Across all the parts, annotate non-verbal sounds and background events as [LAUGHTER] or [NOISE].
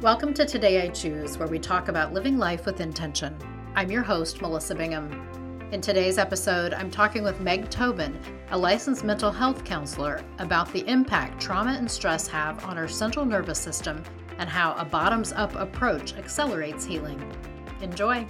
Welcome to Today I Choose, where we talk about living life with intention. I'm your host, Melissa Bingham. In today's episode, I'm talking with Meg Tobin, a licensed mental health counselor, about the impact trauma and stress have on our central nervous system and how a bottoms up approach accelerates healing. Enjoy!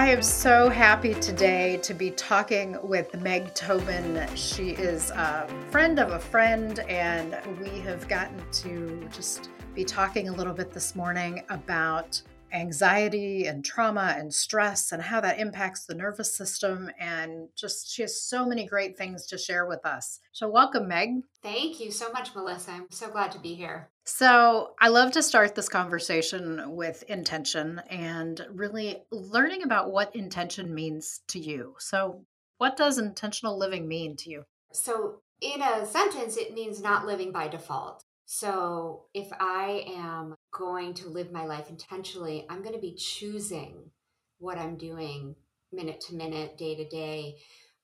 I am so happy today to be talking with Meg Tobin. She is a friend of a friend, and we have gotten to just be talking a little bit this morning about anxiety and trauma and stress and how that impacts the nervous system. And just, she has so many great things to share with us. So, welcome, Meg. Thank you so much, Melissa. I'm so glad to be here. So, I love to start this conversation with intention and really learning about what intention means to you. So, what does intentional living mean to you? So, in a sentence, it means not living by default. So if I am going to live my life intentionally, I'm going to be choosing what I'm doing minute to minute, day to day,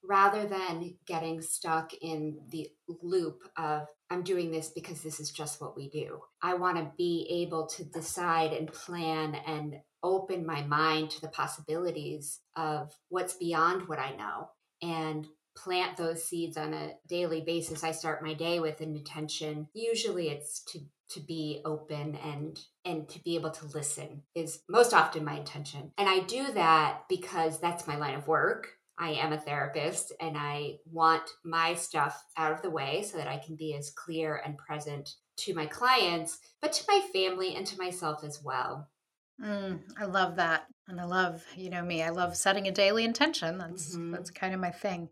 rather than getting stuck in the loop of I'm doing this because this is just what we do. I want to be able to decide and plan and open my mind to the possibilities of what's beyond what I know and plant those seeds on a daily basis. I start my day with an intention. Usually it's to to be open and and to be able to listen is most often my intention. And I do that because that's my line of work. I am a therapist and I want my stuff out of the way so that I can be as clear and present to my clients, but to my family and to myself as well. Mm, I love that. And I love, you know me, I love setting a daily intention. That's mm-hmm. that's kind of my thing.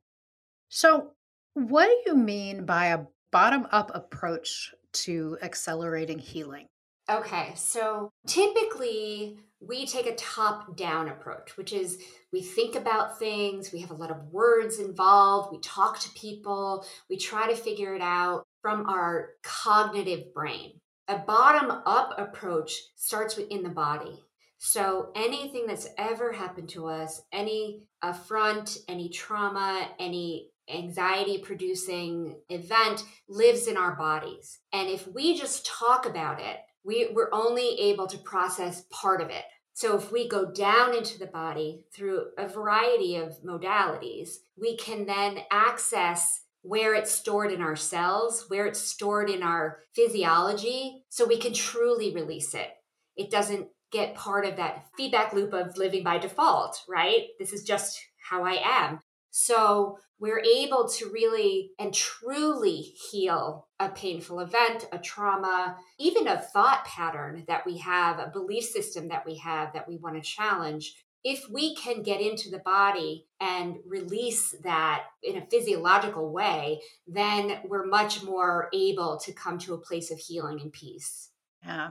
So, what do you mean by a bottom up approach to accelerating healing? Okay, so typically we take a top down approach, which is we think about things, we have a lot of words involved, we talk to people, we try to figure it out from our cognitive brain. A bottom up approach starts within the body. So anything that's ever happened to us, any affront, any trauma, any anxiety producing event lives in our bodies. And if we just talk about it, we, we're only able to process part of it. So if we go down into the body through a variety of modalities, we can then access where it's stored in our cells, where it's stored in our physiology, so we can truly release it. It doesn't get part of that feedback loop of living by default, right? This is just how I am. So we're able to really and truly heal a painful event, a trauma, even a thought pattern that we have, a belief system that we have that we want to challenge. If we can get into the body and release that in a physiological way, then we're much more able to come to a place of healing and peace. Yeah.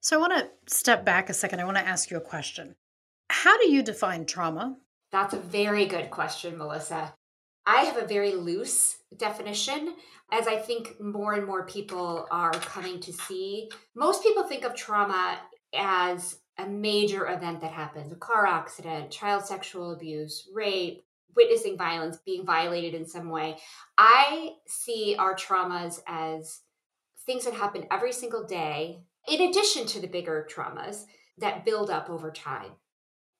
So I want to step back a second. I want to ask you a question. How do you define trauma? That's a very good question, Melissa. I have a very loose definition, as I think more and more people are coming to see. Most people think of trauma as a major event that happens a car accident, child sexual abuse, rape, witnessing violence, being violated in some way. I see our traumas as things that happen every single day, in addition to the bigger traumas that build up over time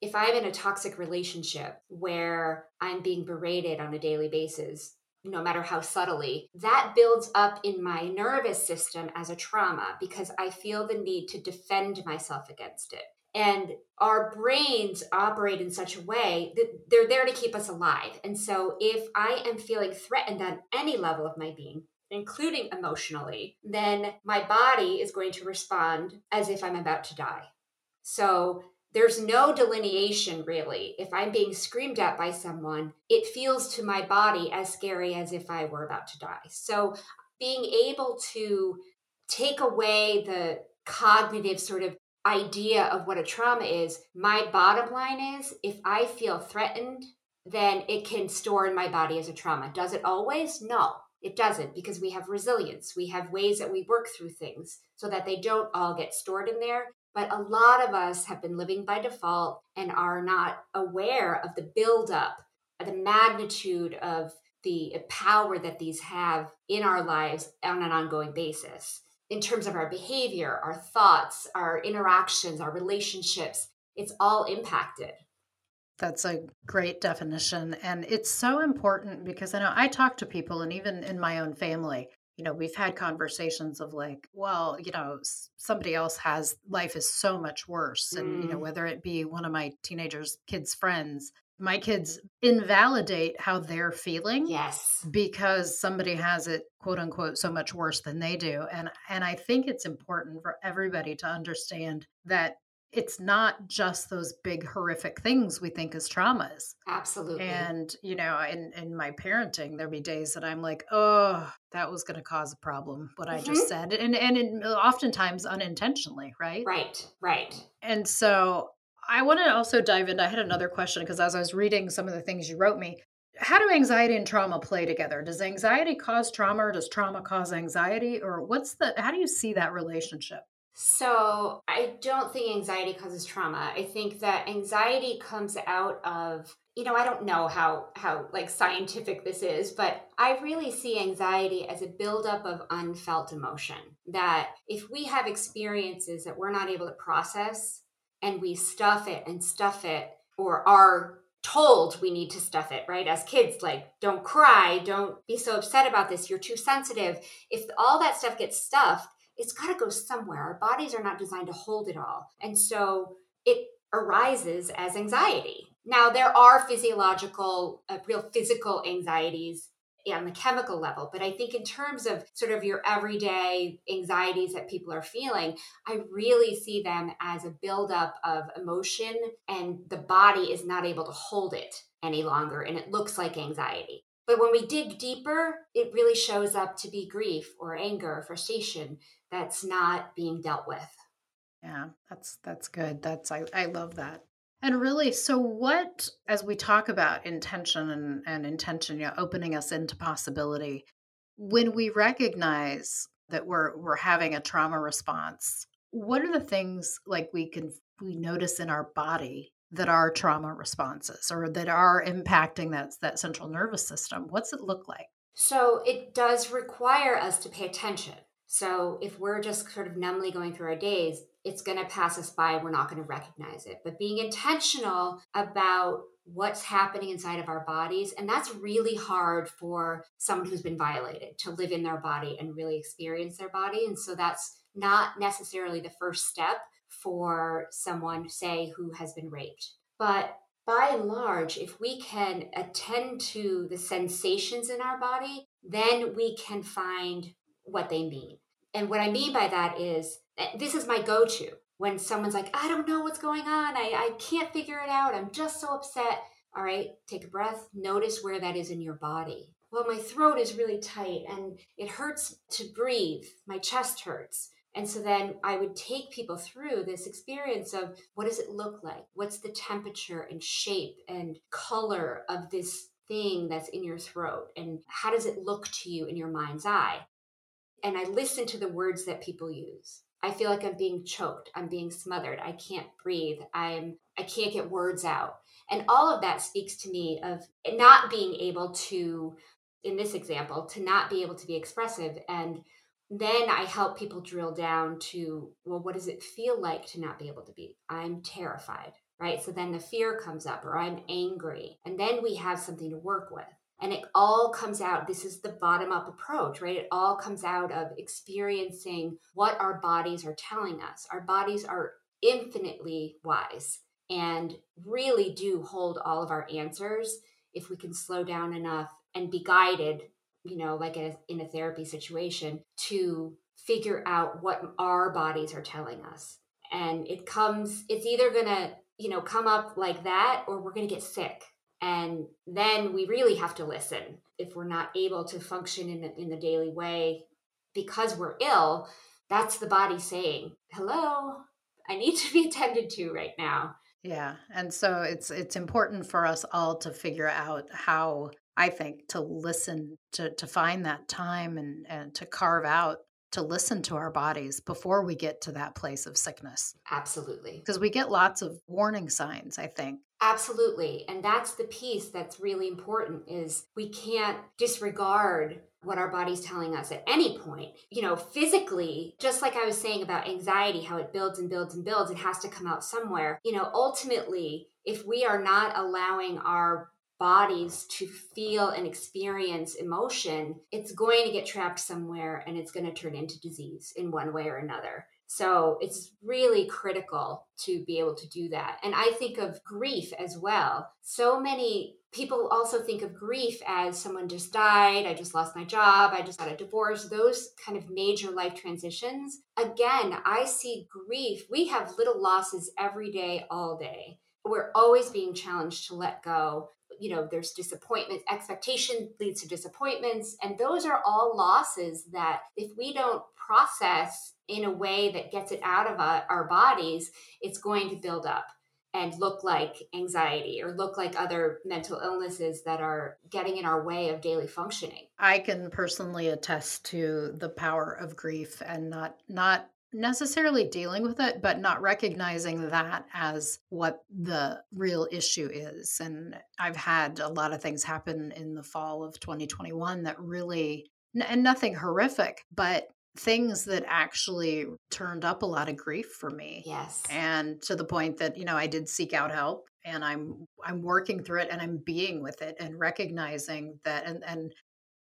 if I'm in a toxic relationship where I'm being berated on a daily basis, no matter how subtly, that builds up in my nervous system as a trauma because I feel the need to defend myself against it. And our brains operate in such a way that they're there to keep us alive. And so if I am feeling threatened on any level of my being, including emotionally, then my body is going to respond as if I'm about to die. So there's no delineation really. If I'm being screamed at by someone, it feels to my body as scary as if I were about to die. So being able to take away the cognitive sort of idea of what a trauma is, my bottom line is if I feel threatened, then it can store in my body as a trauma. Does it always? No, it doesn't because we have resilience. We have ways that we work through things so that they don't all get stored in there. But a lot of us have been living by default and are not aware of the buildup, the magnitude of the power that these have in our lives on an ongoing basis. in terms of our behavior, our thoughts, our interactions, our relationships. It's all impacted. That's a great definition. And it's so important because I know I talk to people, and even in my own family, you know, we've had conversations of like, well, you know, somebody else has life is so much worse. And, you know, mm. whether it be one of my teenagers' kids' friends, my kids invalidate how they're feeling. Yes. Because somebody has it, quote unquote, so much worse than they do. And and I think it's important for everybody to understand that it's not just those big horrific things we think as traumas. Absolutely. And, you know, in, in my parenting, there'll be days that I'm like, oh, that was going to cause a problem, what mm-hmm. I just mm-hmm. said. And, and it, oftentimes unintentionally, right? Right, right. And so I want to also dive into, I had another question because as I was reading some of the things you wrote me, how do anxiety and trauma play together? Does anxiety cause trauma or does trauma cause anxiety? Or what's the, how do you see that relationship? So, I don't think anxiety causes trauma. I think that anxiety comes out of, you know, I don't know how how like scientific this is, but I really see anxiety as a buildup of unfelt emotion. That if we have experiences that we're not able to process and we stuff it and stuff it or are told we need to stuff it, right? As kids, like, don't cry, don't be so upset about this, you're too sensitive. If all that stuff gets stuffed, it's got to go somewhere. Our bodies are not designed to hold it all. And so it arises as anxiety. Now, there are physiological, uh, real physical anxieties on the chemical level, but I think in terms of sort of your everyday anxieties that people are feeling, I really see them as a buildup of emotion, and the body is not able to hold it any longer, and it looks like anxiety. But when we dig deeper, it really shows up to be grief or anger or frustration that's not being dealt with. Yeah, that's that's good. That's I, I love that. And really, so what as we talk about intention and, and intention, you know, opening us into possibility, when we recognize that we're we're having a trauma response, what are the things like we can we notice in our body that are trauma responses or that are impacting that that central nervous system? What's it look like? So it does require us to pay attention. So if we're just sort of numbly going through our days, it's going to pass us by. We're not going to recognize it. But being intentional about what's happening inside of our bodies, and that's really hard for someone who's been violated to live in their body and really experience their body. And so that's not necessarily the first step for someone, say, who has been raped. But by and large, if we can attend to the sensations in our body, then we can find what they mean. And what I mean by that is eh, this is my go to when someone's like, I don't know what's going on. I, I can't figure it out. I'm just so upset. All right, take a breath. Notice where that is in your body. Well, my throat is really tight and it hurts to breathe. My chest hurts. And so then I would take people through this experience of what does it look like? What's the temperature and shape and color of this thing that's in your throat? And how does it look to you in your mind's eye? and I listen to the words that people use. I feel like I'm being choked, I'm being smothered, I can't breathe, I'm I can't get words out. And all of that speaks to me of not being able to in this example to not be able to be expressive and then I help people drill down to well what does it feel like to not be able to be? I'm terrified, right? So then the fear comes up or I'm angry and then we have something to work with. And it all comes out. This is the bottom up approach, right? It all comes out of experiencing what our bodies are telling us. Our bodies are infinitely wise and really do hold all of our answers if we can slow down enough and be guided, you know, like a, in a therapy situation, to figure out what our bodies are telling us. And it comes, it's either going to, you know, come up like that or we're going to get sick. And then we really have to listen. If we're not able to function in the, in the daily way because we're ill that's the body saying hello i need to be [LAUGHS] attended to right now. Yeah and so it's it's important for us all to figure out how i think to listen to to find that time and and to carve out to listen to our bodies before we get to that place of sickness absolutely because we get lots of warning signs i think Absolutely. And that's the piece that's really important is we can't disregard what our body's telling us at any point. You know, physically, just like I was saying about anxiety, how it builds and builds and builds, it has to come out somewhere. You know, ultimately, if we are not allowing our bodies to feel and experience emotion, it's going to get trapped somewhere and it's going to turn into disease in one way or another. So it's really critical to be able to do that. And I think of grief as well. So many people also think of grief as someone just died, I just lost my job, I just got a divorce, those kind of major life transitions. Again, I see grief. We have little losses every day, all day. We're always being challenged to let go. You know, there's disappointment, expectation leads to disappointments. And those are all losses that if we don't process in a way that gets it out of our, bodies, it's going to build up and look like anxiety or look like other mental illnesses that are getting in our way of daily functioning. I can personally attest to the power of grief and not not necessarily dealing with it but not recognizing that as what the real issue is and I've had a lot of things happen in the fall of 2021 that really and nothing horrific but things that actually turned up a lot of grief for me. Yes. And to the point that, you know, I did seek out help and I'm I'm working through it and I'm being with it and recognizing that and and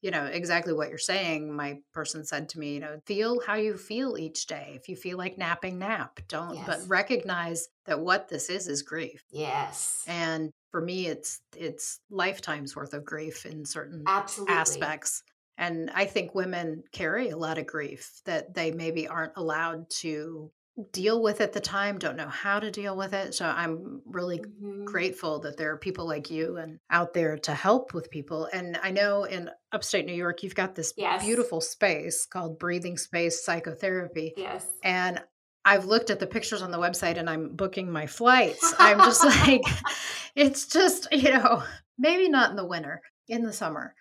you know exactly what you're saying my person said to me you know feel how you feel each day. If you feel like napping nap. Don't yes. but recognize that what this is is grief. Yes. And for me it's it's lifetimes worth of grief in certain Absolutely. aspects. And I think women carry a lot of grief that they maybe aren't allowed to deal with at the time, don't know how to deal with it. So I'm really mm-hmm. grateful that there are people like you and out there to help with people. And I know in upstate New York, you've got this yes. beautiful space called Breathing Space Psychotherapy. Yes. And I've looked at the pictures on the website and I'm booking my [LAUGHS] flights. I'm just like, [LAUGHS] it's just, you know, maybe not in the winter, in the summer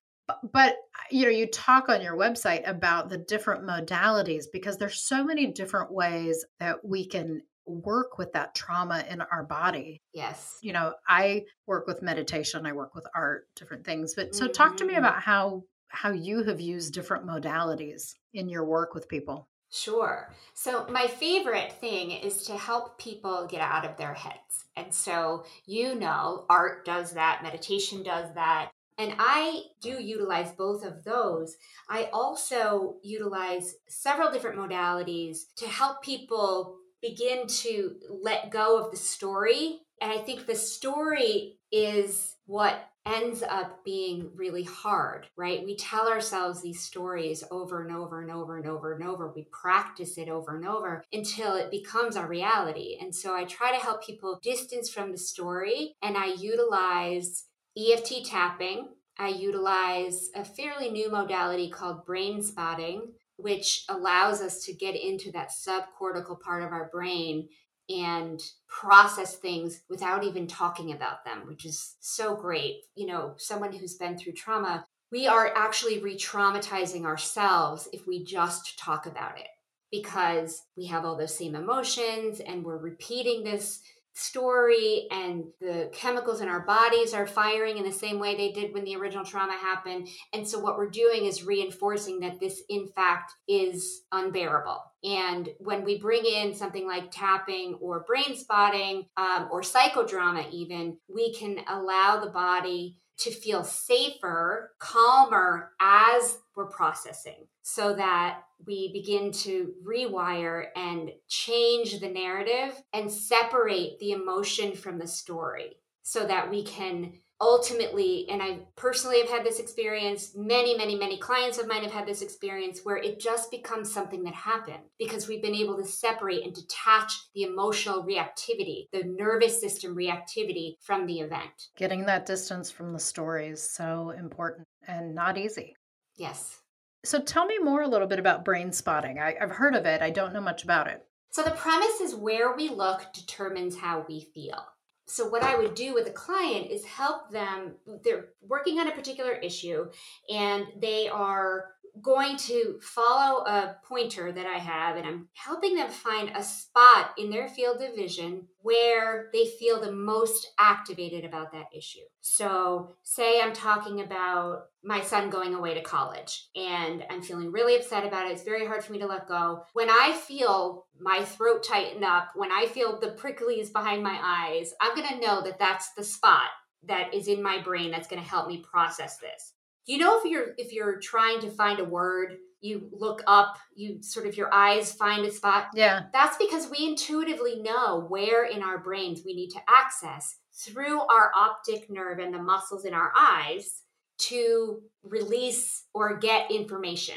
but you know you talk on your website about the different modalities because there's so many different ways that we can work with that trauma in our body yes you know i work with meditation i work with art different things but so talk to me mm-hmm. about how how you have used different modalities in your work with people Sure. So, my favorite thing is to help people get out of their heads. And so, you know, art does that, meditation does that. And I do utilize both of those. I also utilize several different modalities to help people begin to let go of the story. And I think the story is what ends up being really hard, right? We tell ourselves these stories over and over and over and over and over. We practice it over and over until it becomes our reality. And so I try to help people distance from the story and I utilize EFT tapping. I utilize a fairly new modality called brain spotting, which allows us to get into that subcortical part of our brain and process things without even talking about them, which is so great. You know, someone who's been through trauma, we are actually re traumatizing ourselves if we just talk about it because we have all those same emotions and we're repeating this story and the chemicals in our bodies are firing in the same way they did when the original trauma happened. And so, what we're doing is reinforcing that this, in fact, is unbearable. And when we bring in something like tapping or brain spotting um, or psychodrama, even, we can allow the body to feel safer, calmer as we're processing so that we begin to rewire and change the narrative and separate the emotion from the story so that we can ultimately, and I personally have had this experience, many, many, many clients of mine have had this experience where it just becomes something that happened because we've been able to separate and detach the emotional reactivity, the nervous system reactivity from the event. Getting that distance from the story is so important and not easy. Yes. So tell me more a little bit about brain spotting. I, I've heard of it, I don't know much about it. So the premise is where we look determines how we feel so what i would do with a client is help them they're working on a particular issue and they are going to follow a pointer that I have and I'm helping them find a spot in their field of vision where they feel the most activated about that issue. So, say I'm talking about my son going away to college and I'm feeling really upset about it. It's very hard for me to let go. When I feel my throat tighten up, when I feel the pricklies behind my eyes, I'm going to know that that's the spot that is in my brain that's going to help me process this you know if you're if you're trying to find a word you look up you sort of your eyes find a spot. Yeah. That's because we intuitively know where in our brains we need to access through our optic nerve and the muscles in our eyes to release or get information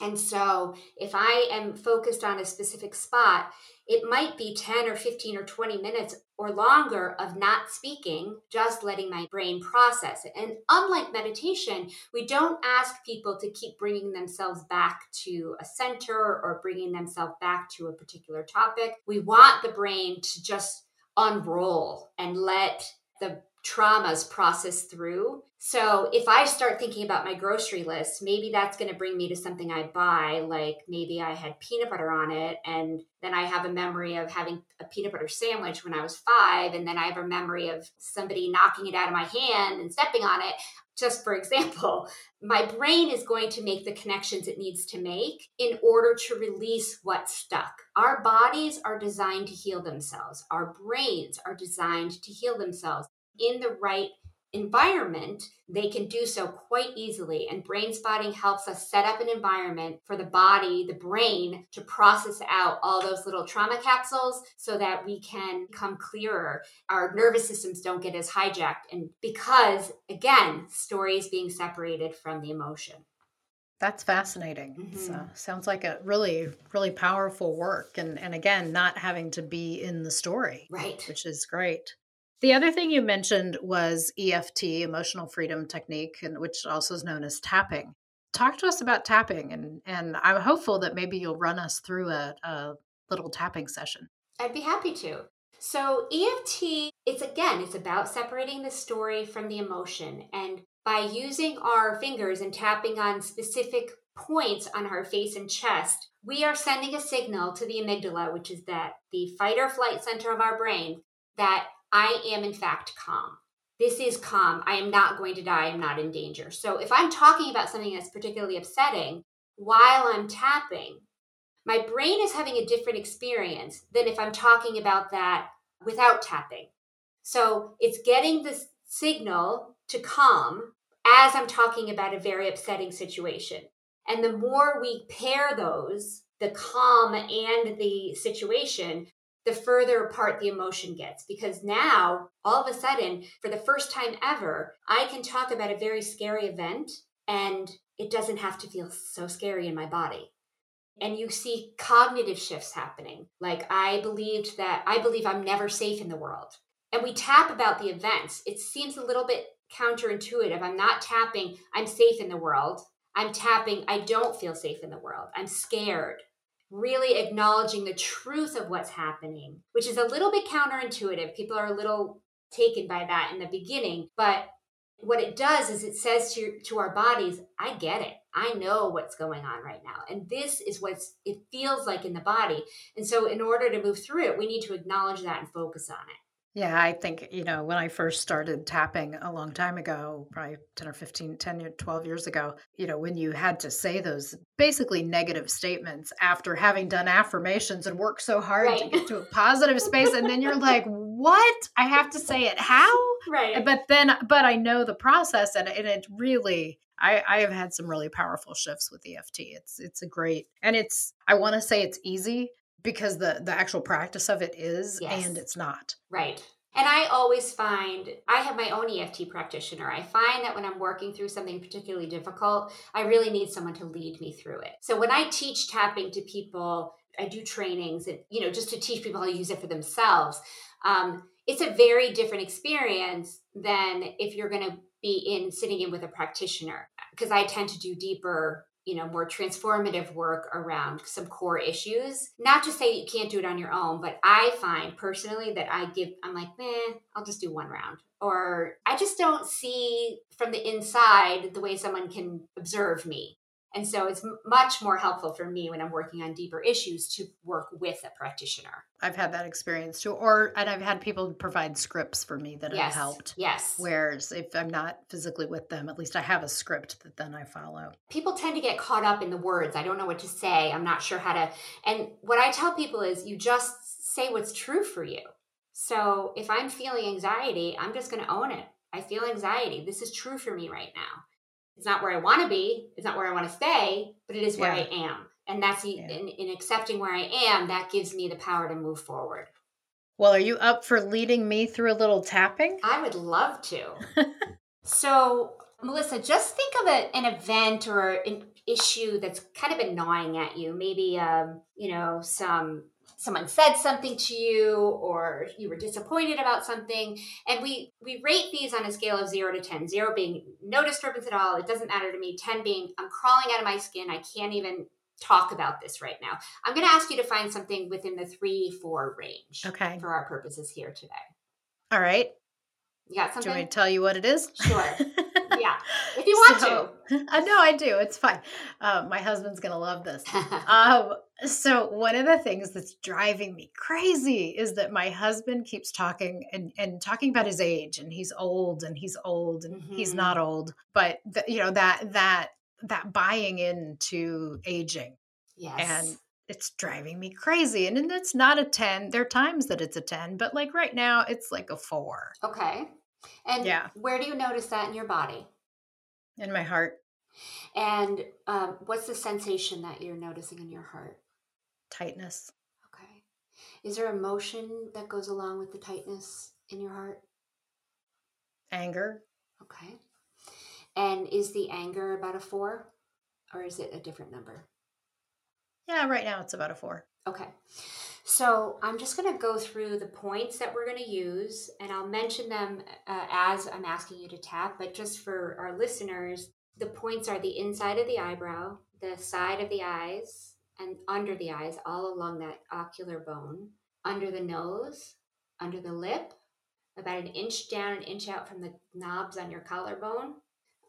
and so if I am focused on a specific spot, it might be 10 or 15 or 20 minutes or longer of not speaking, just letting my brain process it. And unlike meditation, we don't ask people to keep bringing themselves back to a center or bringing themselves back to a particular topic. We want the brain to just unroll and let the traumas process through. So if I start thinking about my grocery list, maybe that's going to bring me to something I buy, like maybe I had peanut butter on it, and then I have a memory of having a peanut butter sandwich when I was five, and then I have a memory of somebody knocking it out of my hand and stepping on it. Just for [LAUGHS] example, my brain is going to make the connections it needs to make in order to release what's stuck. Our bodies are designed to heal themselves. Our brains are designed to heal themselves in the right environment, they can do so quite easily. And brain spotting helps us set up an environment for the body, the brain, to process out all those little trauma capsules so that we can become clearer. Our nervous systems don't get as hijacked. And because, again, stories being separated from the emotion. That's fascinating. Mm-hmm. So sounds like a really, really powerful work. And and again, not having to be in the story. Right. Which is great. The other thing you mentioned was EFT, emotional freedom technique, and which also is known as tapping. Talk to us about tapping, and and I'm hopeful that maybe you'll run us through a, a little tapping session. I'd be happy to. So EFT, it's again, it's about separating the story from the emotion, and by using our fingers and tapping on specific points on our face and chest, we are sending a signal to the amygdala, which is that the fight or flight center of our brain, that I am in fact calm. This is calm. I am not going to die. I'm not in danger. So if I'm talking about something that's particularly upsetting while I'm tapping, my brain is having a different experience than if I'm talking about that without tapping. So it's getting the signal to calm as I'm talking about a very upsetting situation. And the more we pair those, the calm and the situation, the further apart the emotion gets. Because now, all of a sudden, for the first time ever, I can talk about a very scary event and it doesn't have to feel so scary in my body. And you see cognitive shifts happening. Like, I believed that I believe I'm never safe in the world. And we tap about the events. It seems a little bit counterintuitive. I'm not tapping, I'm safe in the world. I'm tapping, I don't feel safe in the world. I'm scared really acknowledging the truth of what's happening, which is a little bit counterintuitive. People are a little taken by that in the beginning, but what it does is it says to to our bodies, I get it. I know what's going on right now. And this is what it feels like in the body. And so in order to move through it, we need to acknowledge that and focus on it. Yeah, I think, you know, when I first started tapping a long time ago, probably 10 or 15, 10, or 12 years ago, you know, when you had to say those basically negative statements after having done affirmations and worked so hard right. to get to a positive space. And then you're [LAUGHS] like, what? I have to say it how? Right. But then, but I know the process and, and it really, I, I have had some really powerful shifts with EFT. It's it's a great and it's I want to say it's easy, because the the actual practice of it is yes. and it's not. Right. And i always find i have my own eft practitioner. I find that when i'm working through something particularly difficult i really need someone to lead me through it. So when i teach tapping to people i do trainings and you know just to teach people how to use it for themselves um, it's a very different experience than if you're going to be in sitting in with a practitioner because i tend to do deeper you know more transformative work around some core issues. Not to say you can't do it on your own but i find personally that i give i'm like man i'll just do one round. Or i just don't see from the inside the way someone can observe me And so it's much more helpful for me when I'm working on deeper issues to work with a practitioner. I've had that experience too. Or, and I've had people provide scripts for me that yes. have helped. Yes. Whereas if I'm not physically with them, at least I have a script that then I follow. People tend to get caught up in the words. I don't know what to say. I'm not sure how to. And what I tell people is you just say what's true for you. So if I'm feeling anxiety, I'm just going to own it. I feel anxiety. This is true for me right now it's not where I want to be, it's not where I want to stay, but it is where yeah. I am. And that's yeah. in, in accepting where I am, that gives me the power to move forward. Well, are you up for leading me through a little tapping? I would love to. [LAUGHS] so, Melissa, just think of a, an event or an issue that's kind of annoying at you. Maybe, um, you know, some someone said something to you or you were disappointed about something. And we we rate these on a scale of 0 to 10 0 being no disturbance at all. It doesn't matter to me. 10 being i'm crawling out of my skin. I can't even talk about this right now. I'm going to ask you to find something within the 3 4 range okay. for our purposes here today. All right. You got something do you want me to tell you what it is? Sure [LAUGHS] yeah if you want so, to [LAUGHS] i know i do it's fine. Uh, my husband's gonna love this. [LAUGHS] Um, so one of the things that's driving me crazy is that my husband keeps talking and, and talking about his age and he's old and he's old and mm-hmm. he's not old. But the, you know that that that buying into aging yes. and it's driving me crazy and, and it's not a 10 there are times that it's a 10 but like right now it's like a 4 okay and yeah where do you notice that in your body in my heart and um, what's the sensation that you're noticing in your heart tightness. Okay. Is there emotion that goes along with the tightness in your heart? Anger. Okay. And is the anger about a four or is it a different number? Yeah, right now it's about a four. Okay. So I'm just going to go through the points that we're going to use and I'll mention them uh, as I'm asking you to tap. But just for our listeners, the points are the inside of the eyebrow, the side of the eyes, and under the eyes, all along that ocular bone, under the nose, under the lip, about an inch down, an inch out from the knobs on your collarbone,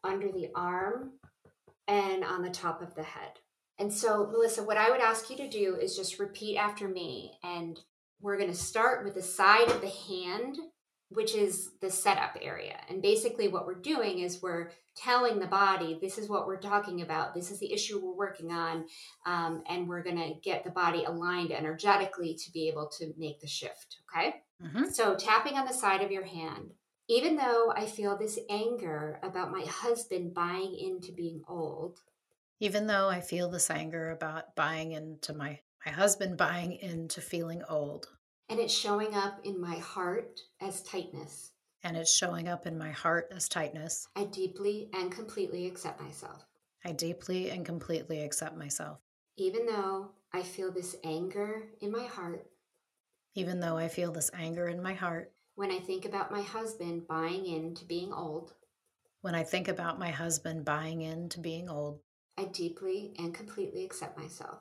under the arm, and on the top of the head. And so, Melissa, what I would ask you to do is just repeat after me. And we're going to start with the side of the hand which is the setup area. And basically, what we're doing is we're telling the body, this is what we're talking about, this is the issue we're working on, um, and we're going to get the body aligned energetically to be able to make the shift. Okay. Mm-hmm. So, tapping on the side of your hand. Even though I feel this anger about my husband buying into being old, even though I feel this anger about buying into my my husband buying into feeling old, and it's showing up in my heart as tightness. And it's showing up in my heart as tightness. I deeply and completely accept myself. I deeply and completely accept myself. Even though I feel this anger in my heart. Even though I feel this anger in my heart. When I think about my husband buying into being old. When I think about my husband buying into being old. I deeply and completely accept myself.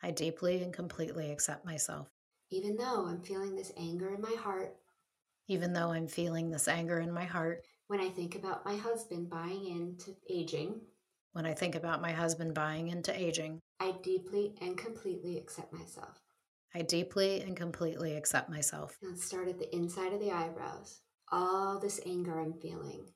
I deeply and completely accept myself. Even though I'm feeling this anger in my heart. Even though I'm feeling this anger in my heart. When I think about my husband buying into aging. When I think about my husband buying into aging. I deeply and completely accept myself. I deeply and completely accept myself. And start at the inside of the eyebrows. All this anger I'm feeling.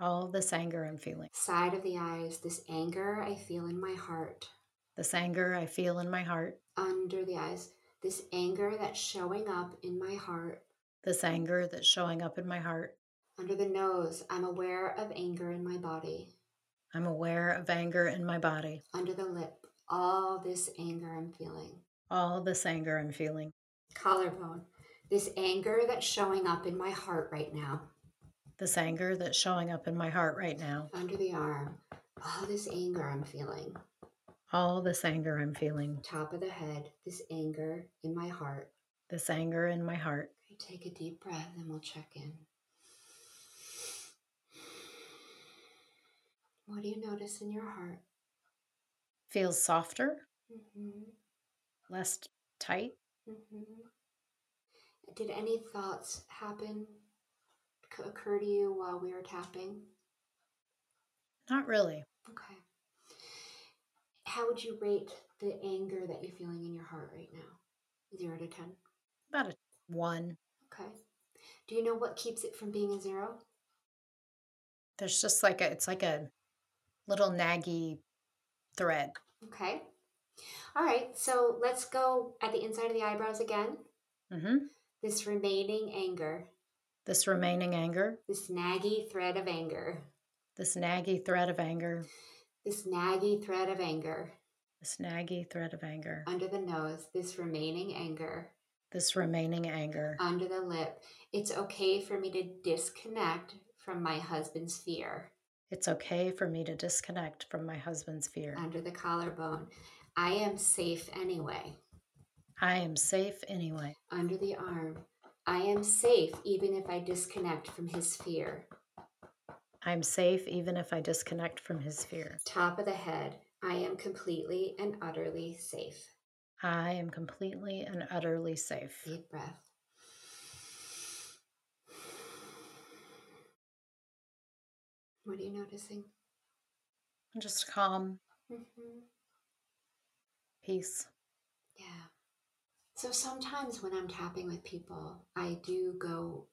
All this anger I'm feeling. Side of the eyes, this anger I feel in my heart. This anger I feel in my heart. Under the eyes, this anger that's showing up in my heart. This anger that's showing up in my heart. Under the nose, I'm aware of anger in my body. I'm aware of anger in my body. Under the lip, all this anger I'm feeling. All this anger I'm feeling. Collarbone, this anger that's showing up in my heart right now. This anger that's showing up in my heart right now. Under the arm, all this anger I'm feeling all this anger I'm feeling. Top of the head, this anger in my heart. This anger in my heart. Take a deep breath and we'll check in. What do you notice in your heart? Feels softer, mm-hmm. less tight. Mm-hmm. Did any thoughts happen, occur to you while we were tapping? Not really. Okay. how would you rate the anger that you're feeling in your heart right now? Zero to 10. About a one. Okay. Do you know what keeps it from being a zero? There's just like a, it's like a little naggy thread. Okay. All right. So let's go at the inside of the eyebrows again. Mm-hmm. This remaining anger, This remaining anger, this naggy thread of anger, this naggy thread of anger, this naggy thread of anger this naggy thread of anger, under the nose, this remaining anger this remaining anger. under the lip. It's okay for me to disconnect from my husband's fear It's okay for me to disconnect from my husband's fear. under the collarbone. I am safe anyway. I am safe anyway. Under the arm. I am safe even if I disconnect from his fear. I'm safe even if I disconnect from his fear. Top of the head. I am completely and utterly safe. I am completely and utterly safe. Deep breath. What are you noticing? Just calm, Mm-hmm. peace. Yeah. So sometimes when I'm tapping with people, I do go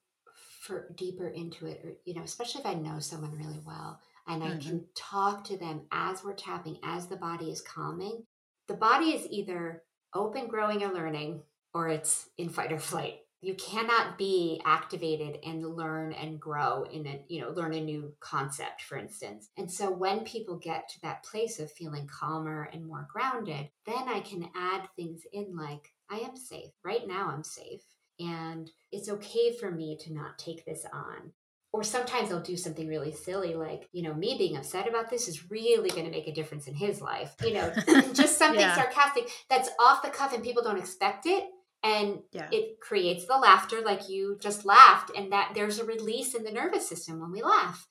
for deeper into it, or, you know, especially if I know someone really well and I can mm-hmm. talk to them as we're tapping, as the body is calming. The body is either open, growing, or learning, or it's in fight or flight. You cannot be activated and learn and grow in a, you know, learn a new concept, for instance. And so when people get to that place of feeling calmer and more grounded, then I can add things in like, I am safe. Right now, I'm safe. And it's okay for me to not take this on. Or sometimes I'll do something really silly, like, you know, me being upset about this is really going to make a difference in his life. You know, [LAUGHS] [LAUGHS] just something Yeah. sarcastic that's off the cuff and people don't expect it. And Yeah. it creates the laughter, like you just laughed, and that there's a release in the nervous system when we laugh.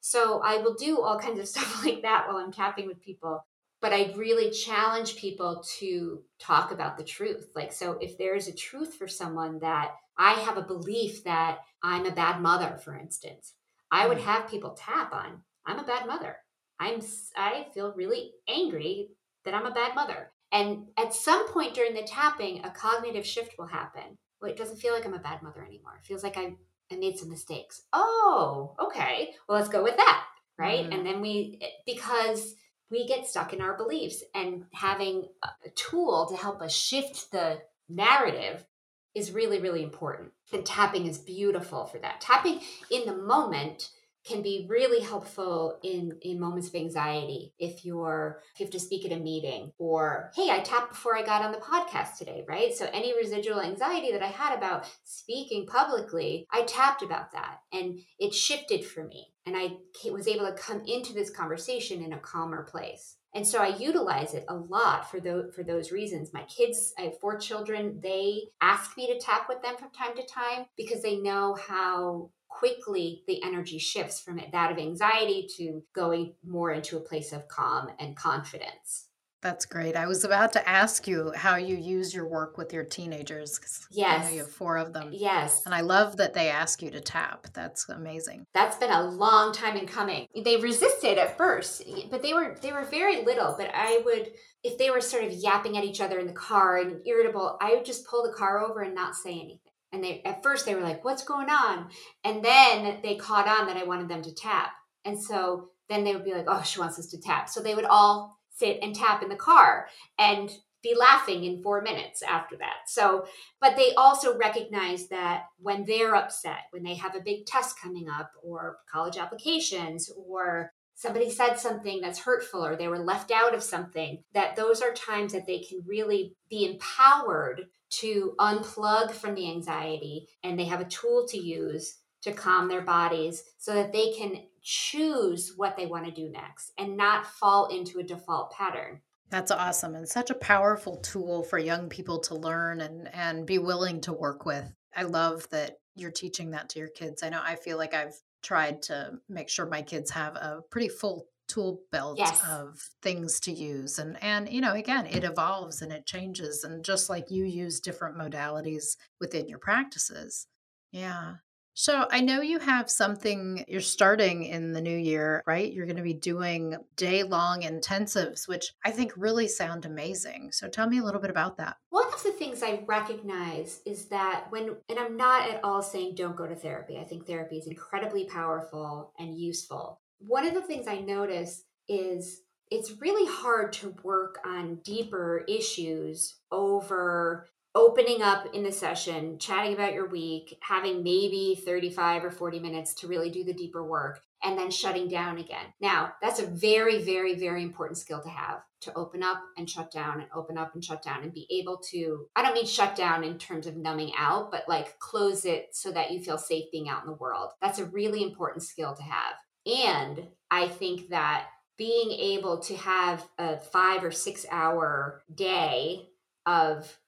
So I will do all kinds of [LAUGHS] stuff like that while I'm tapping with people. But I really challenge people to talk about the truth. Like, so if there's a truth for someone that I have a belief that I'm a bad mother, for instance, I would Mm. have people tap on, I'm a bad mother. I'm, I feel really angry that I'm a bad mother. And at some point during the tapping, a cognitive shift will happen. Well, it doesn't feel like I'm a bad mother anymore. It feels like I, I made some mistakes. Oh, okay. Well, let's go with that. Right. Mhm. And then we, because we get stuck in our beliefs and having a tool to help us shift the narrative is really, really important. And tapping is beautiful for that. Tapping in the moment can be really helpful in in moments of anxiety if you're if you have to speak at a meeting or hey i tapped before i got on the podcast today right so any residual anxiety that i had about speaking publicly i tapped about that and it shifted for me and i was able to come into this conversation in a calmer place and so I utilize it a lot for those for those reasons. My kids, I have four children. They ask me to tap with them from time to time because they know how quickly the energy shifts from that of anxiety to going more into a place of calm and confidence. That's great. I was about to ask you how you use your work with your teenagers. 'cause I know Yes. you have four of them. Yes, And I love that they ask you to tap. That's amazing. that's been a long time in coming. They resisted at first, but they were they were very little. But I would, if they were sort of yapping at each other in the car and irritable, I would just pull the car over and not say anything. And they at first they were like, "What's going on?" And then they caught on that I wanted them to tap, and so then they would be like, "Oh, she wants us to tap." So they would all sit and tap in the car and be laughing in four minutes after that. So but they also recognize that when they're upset, when they have a big test coming up, or college applications, or somebody said something that's hurtful, or they were left out of something, that those are times that they can really be empowered to unplug from the anxiety and they have a tool to use to calm their bodies so that they can choose what they want to do next and not fall into a default pattern. That's awesome and such a powerful tool for young people to learn and and be willing to work with. I love that you're teaching that to your kids. I know I feel like I've tried to make sure my kids have a pretty full tool belt Yes. of things to use and and you know again it evolves and it changes and just like you use different modalities within your practices. Yeah. So I know you have something you're starting in the new year, right? You're going to be doing day long intensives, which I think really sound amazing. So tell me a little bit about that. One of the things I recognize is that when, and I'm not at all saying don't go to therapy, I think therapy is incredibly powerful and useful. One of the things I notice is it's really hard to work on deeper issues over opening up in the session, chatting about your week, having maybe 35 or 40 minutes to really do the deeper work, and then shutting down again. Now, that's a very, very, very important skill to have to open up and shut down and open up and shut down and be able to, I don't mean shut down in terms of numbing out, but like close it so that you feel safe being out in the world. That's a really important skill to have. And I think that being able to have a five or six hour day of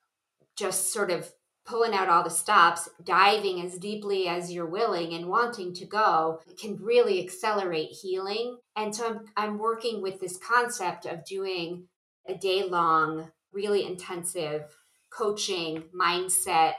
just sort of pulling out all the stops, diving as deeply as you're willing and wanting to go can really accelerate healing. And so I'm, I'm working with this concept of doing a day long, really intensive coaching, mindset,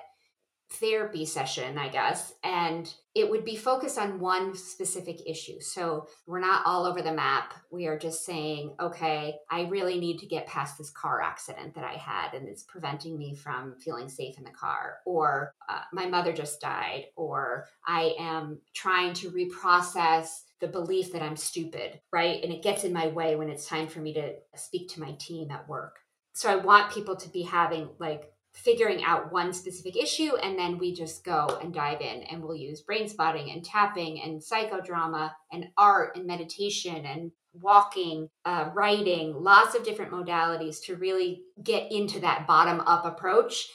therapy session, I guess, and it would be focused on one specific issue. So we're not all over the map. We are just saying, okay, I really need to get past this car accident that I had and it's preventing me from feeling safe in the car. Or uh, my mother just died. Or I am trying to reprocess the belief that I'm stupid, right? And it gets in my way when it's time for me to speak to my team at work. So I want people to be having like figuring out one specific issue and then we just go and dive in and we'll use brain spotting and tapping and psychodrama and art and meditation and walking uh, writing lots of different modalities to really get into that bottom up approach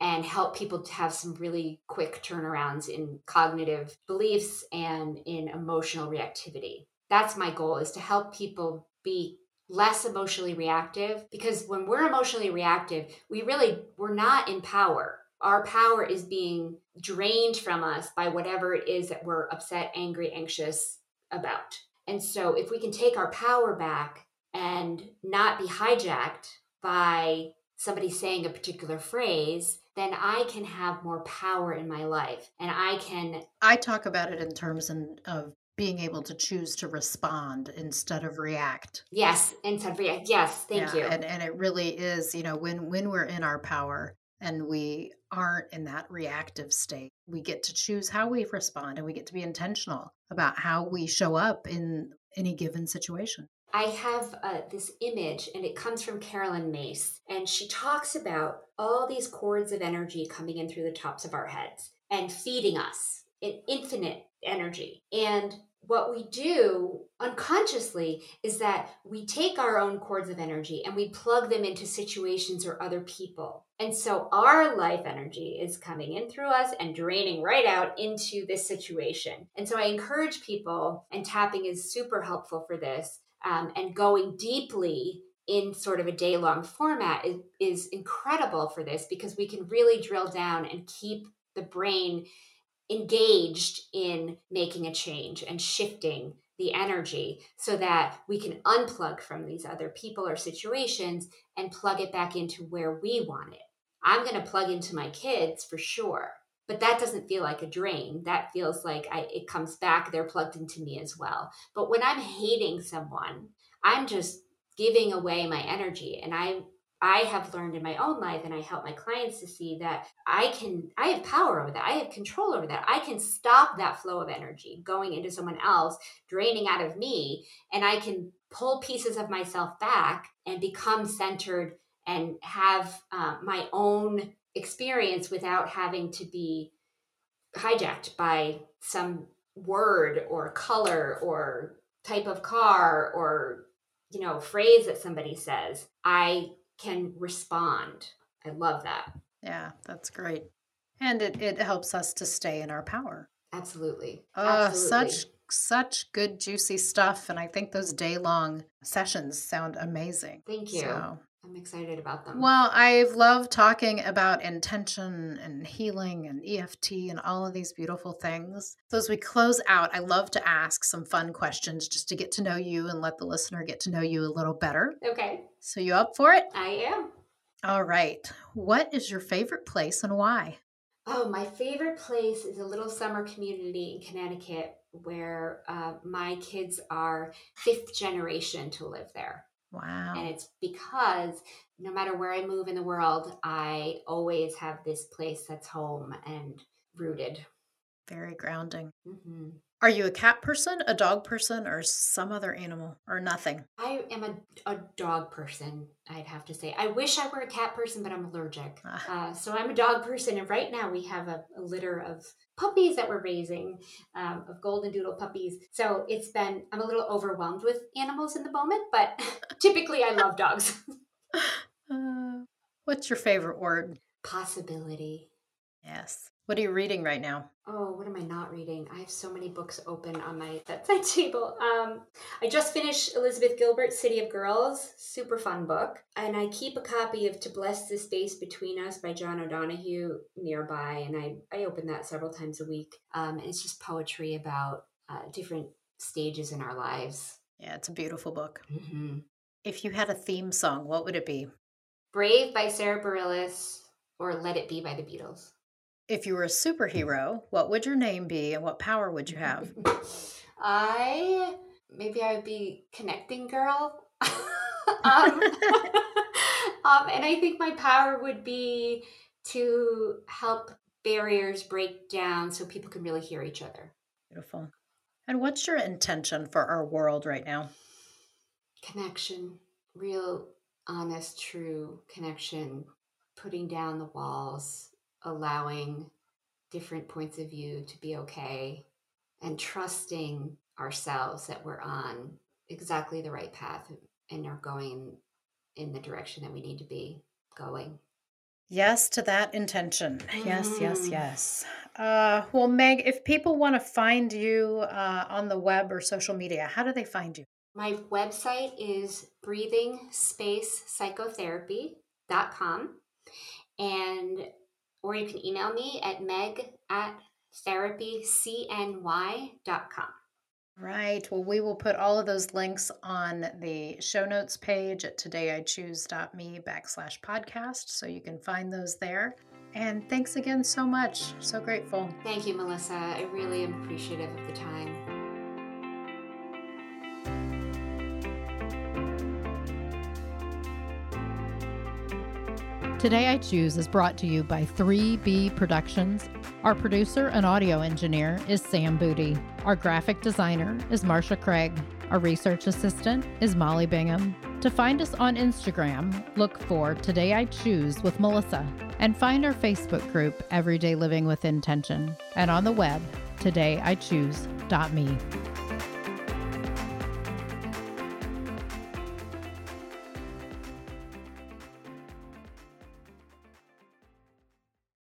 and help people to have some really quick turnarounds in cognitive beliefs and in emotional reactivity. That's my goal is to help people be less emotionally reactive because when we're emotionally reactive we really we're not in power our power is being drained from us by whatever it is that we're upset angry anxious about and so if we can take our power back and not be hijacked by somebody saying a particular phrase then I can have more power in my life and I can. I talk about it in terms of being able to choose to respond instead of react. Yes instead of react yes thank yeah, you. and, and it really is you know when when we're in our power and we aren't in that reactive state we get to choose how we respond and we get to be intentional about how we show up in any given situation. I have uh, this image, and it comes from Carolyn Myss, and she talks about all these cords of energy coming in through the tops of our heads and feeding us an infinite energy. And what we do unconsciously is that we take our own cords of energy and we plug them into situations or other people. And so our life energy is coming in through us and draining right out into this situation. And so I encourage people, and tapping is super helpful for this, um, and going deeply in sort of a day long format is, is incredible for this because we can really drill down and keep the brain engaged in making a change and shifting the energy so that we can unplug from these other people or situations and plug it back into where we want it. I'm going to plug into my kids for sure, but that doesn't feel like a drain. That feels like I, it comes back, they're plugged into me as well. But when I'm hating someone, I'm just giving away my energy and I I have learned in my own life and I help my clients to see that I can I have power over that. I have control over that. I can stop that flow of energy going into someone else, draining out of me, and I can pull pieces of myself back and become centered and have uh, my own experience without having to be hijacked by some word or color or type of car or you know phrase that somebody says i can respond. I love that. Yeah, that's great. And it, it helps us to stay in our power. Absolutely. Uh, Absolutely. Such such good juicy stuff and I think those day long sessions sound amazing. Thank you. So, I'm excited about them. Well, I've loved talking about intention and healing and EFT and all of these beautiful things. So, as we close out, I love to ask some fun questions just to get to know you and let the listener get to know you a little better. Okay. So, you up for it? I am. All right. What is your favorite place and why? Oh, my favorite place is a little summer community in Connecticut where uh, my kids are fifth generation to live there. Wow. And it's because no matter where I move in the world, I always have this place that's home and rooted. Very grounding. hmm Are you a cat person, a dog person, or some other animal, or nothing? I am a, a dog person, I'd have to say. I wish I were a cat person, but I'm allergic. Ah. Uh, so I'm a dog person. And right now we have a, a litter of puppies that we're raising, um, of golden doodle puppies. So it's been, I'm a little overwhelmed with animals in the moment, but [LAUGHS] typically I love dogs. [LAUGHS] [LAUGHS] Uh, what's your favorite word? Possibility. Yes. What are you reading right now? Oh, what am I not reading? I have so many books open on my [LAUGHS] bedside table. Um, I just finished Elizabeth Gilbert's City of Girls, super fun book, and I keep a copy of To Bless the Space Between Us by John O'Donohue nearby, and I I open that several times a week. Um, and it's just poetry about uh, different stages in our lives. Yeah, it's a beautiful book. Mm-hmm. If you had a theme song, what would it be? Brave by Sara Bareilles or Let It Be by the Beatles. If you were a superhero, what would your name be and what power would you have? [LAUGHS] I maybe I would be connecting girl. [LAUGHS] um, [LAUGHS] um, and I think my power would be to help barriers break down so people can really hear each other. Beautiful. And what's your intention for our world right now? Connection, real, honest, true connection, putting down the walls, allowing different points of view to be okay, and trusting ourselves that we're on exactly the right path and are going in the direction that we need to be going. Yes to that intention. Yes, yes, Mhm. yes. Uh, well, Meg, if people want to find you uh, on the web or social media, how do they find you? My website is breathingpsychotherapy.com and or you can email me at meg at therapycny.com. Right. Well, we will put all of those links on the show notes page at todayichoose.me backslash podcast. So you can find those there. And thanks again so much. So grateful. Thank you, Melissa. I really am appreciative of the time. Today I Choose is brought to you by 3B Productions. Our producer and audio engineer is Sam Booty. Our graphic designer is Marsha Craig. Our research assistant is Molly Bingham. To find us on Instagram, look for Today I Choose with Melissa and find our Facebook group Everyday Living with Intention and on the web todayichoose.me.